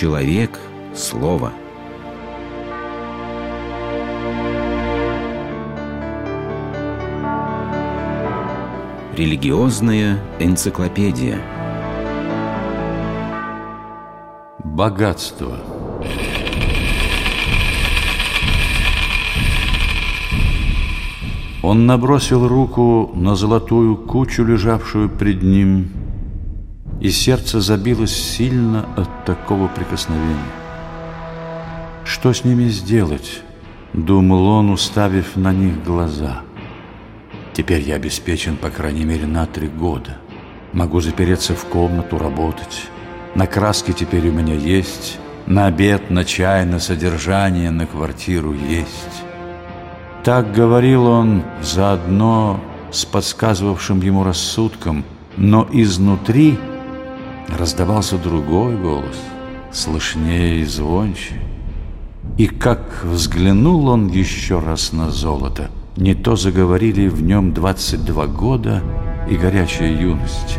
Человек – слово. Религиозная энциклопедия. Богатство. Он набросил руку на золотую кучу, лежавшую пред ним, и сердце забилось сильно от такого прикосновения. Что с ними сделать? Думал он, уставив на них глаза. Теперь я обеспечен, по крайней мере, на три года. Могу запереться в комнату, работать. На краски теперь у меня есть. На обед, на чай, на содержание, на квартиру есть. Так говорил он заодно с подсказывавшим ему рассудком, но изнутри раздавался другой голос, слышнее и звонче. И как взглянул он еще раз на золото, не то заговорили в нем 22 года и горячая юность.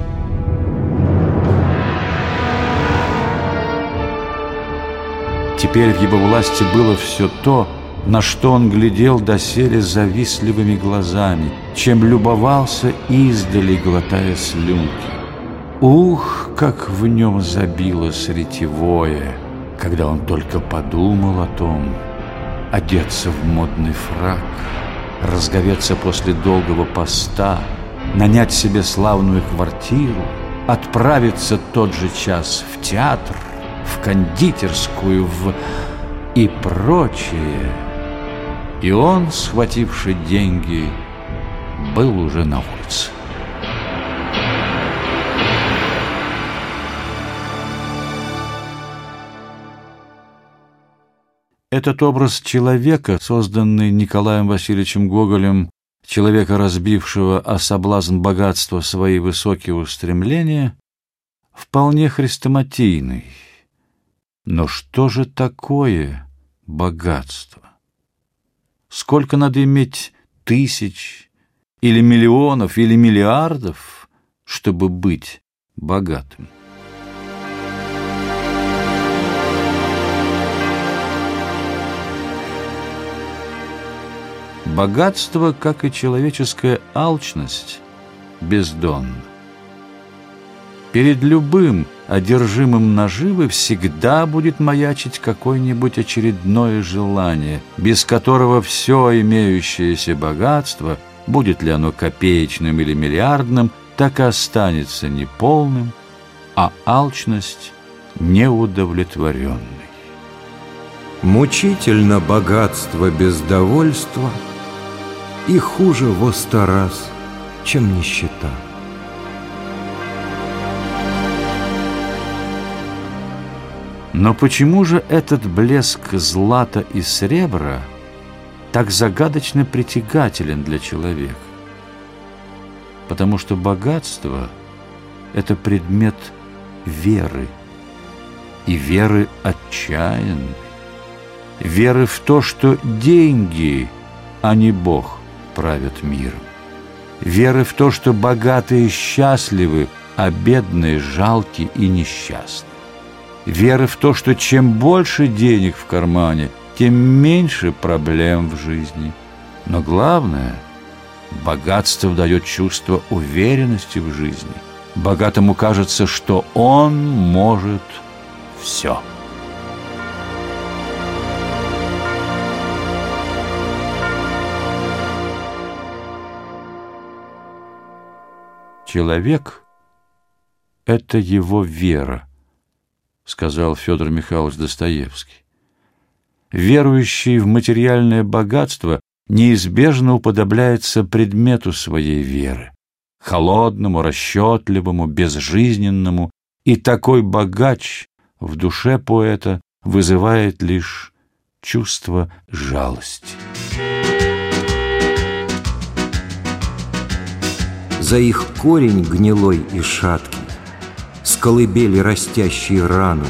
Теперь в его власти было все то, на что он глядел доселе завистливыми глазами, чем любовался издали, глотая слюнки. Ух, как в нем забилось ретевое, когда он только подумал о том, одеться в модный фрак, разговеться после долгого поста, нанять себе славную квартиру, отправиться тот же час в театр, в кондитерскую, в... и прочее. И он, схвативший деньги, был уже на улице. Этот образ человека, созданный Николаем Васильевичем Гоголем, человека, разбившего о соблазн богатства свои высокие устремления, вполне хрестоматийный. Но что же такое богатство? Сколько надо иметь тысяч, или миллионов, или миллиардов, чтобы быть богатым? Богатство, как и человеческая алчность, бездонно. Перед любым одержимым наживы всегда будет маячить какое-нибудь очередное желание, без которого все имеющееся богатство, будет ли оно копеечным или миллиардным, так и останется неполным, а алчность неудовлетворенной. Мучительно богатство без довольства — и хуже во сто раз, чем нищета. Но почему же этот блеск злата и сребра так загадочно притягателен для человека? Потому что богатство — это предмет веры, и веры отчаянной, веры в то, что деньги, а не Бог — правят миром. Веры в то, что богатые счастливы, а бедные жалки и несчастны. Веры в то, что чем больше денег в кармане, тем меньше проблем в жизни. Но главное, богатство дает чувство уверенности в жизни. Богатому кажется, что он может все. Человек — это его вера, сказал Федор Михайлович Достоевский. Верующий в материальное богатство неизбежно уподобляется предмету своей веры, холодному, расчетливому, безжизненному, и такой богач в душе поэта вызывает лишь чувство жалости. За их корень гнилой и шаткий, С колыбели растящие рану,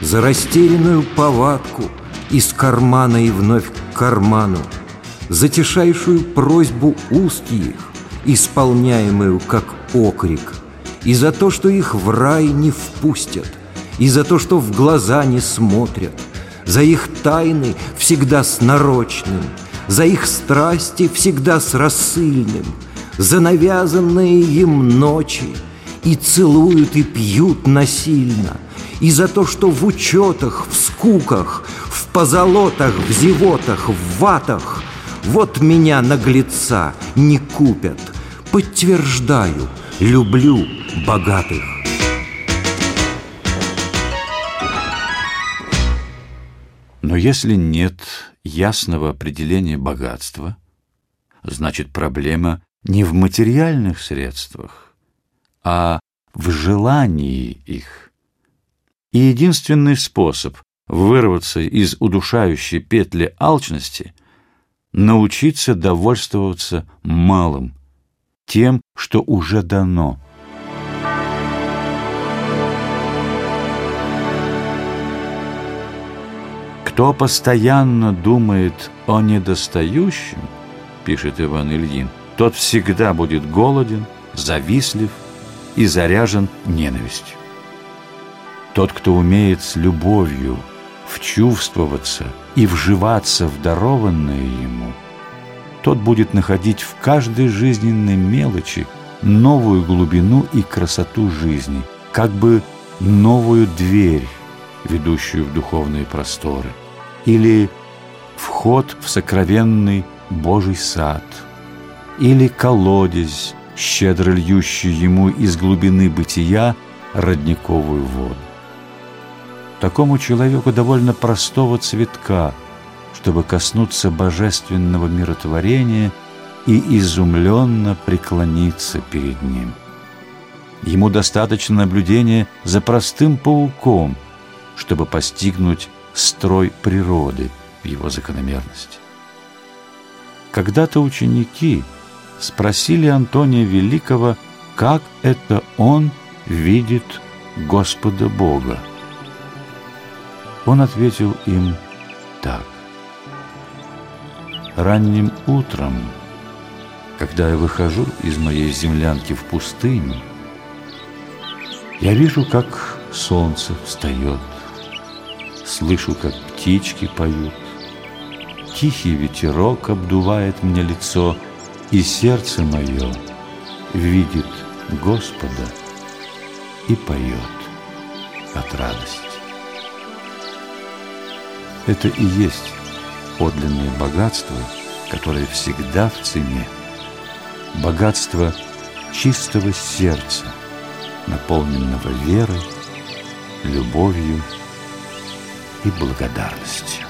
За растерянную повадку Из кармана и вновь к карману, За тишайшую просьбу уст Исполняемую как окрик, И за то, что их в рай не впустят, И за то, что в глаза не смотрят, За их тайны всегда с нарочным, За их страсти всегда с рассыльным, За навязанные им ночи, И целуют и пьют насильно, И за то, что в учетах, в скуках, В позолотах, в зевотах, в ватах Вот меня, наглеца, не купят — Подтверждаю, люблю богатых. Но если нет ясного определения богатства, значит проблема не в материальных средствах, а в желании их. И единственный способ вырваться из удушающей петли алчности — научиться довольствоваться малым – тем, что уже дано. Кто постоянно думает о недостающем, пишет Иван Ильин, тот всегда будет голоден, завистлив и заряжен ненавистью. Тот, кто умеет с любовью вчувствоваться и вживаться в дарованное ему – тот будет находить в каждой жизненной мелочи новую глубину и красоту жизни, как бы новую дверь, ведущую в духовные просторы, или вход в сокровенный Божий сад, или колодезь, щедро льющий ему из глубины бытия родниковую воду. Такому человеку довольно простого цветка – чтобы коснуться божественного миротворения и изумленно преклониться перед ним. Ему достаточно наблюдения за простым пауком, чтобы постигнуть строй природы в его закономерности. Когда-то ученики спросили Антония Великого, как это он видит Господа Бога. Он ответил им так – Ранним утром, когда я выхожу из моей землянки в пустыню, я вижу, как солнце встает, слышу, как птички поют, тихий ветерок обдувает мне лицо, и сердце мое видит Господа и поет от радости. Это и есть подлинное богатство, которое всегда в цене. Богатство чистого сердца, наполненного верой, любовью и благодарностью.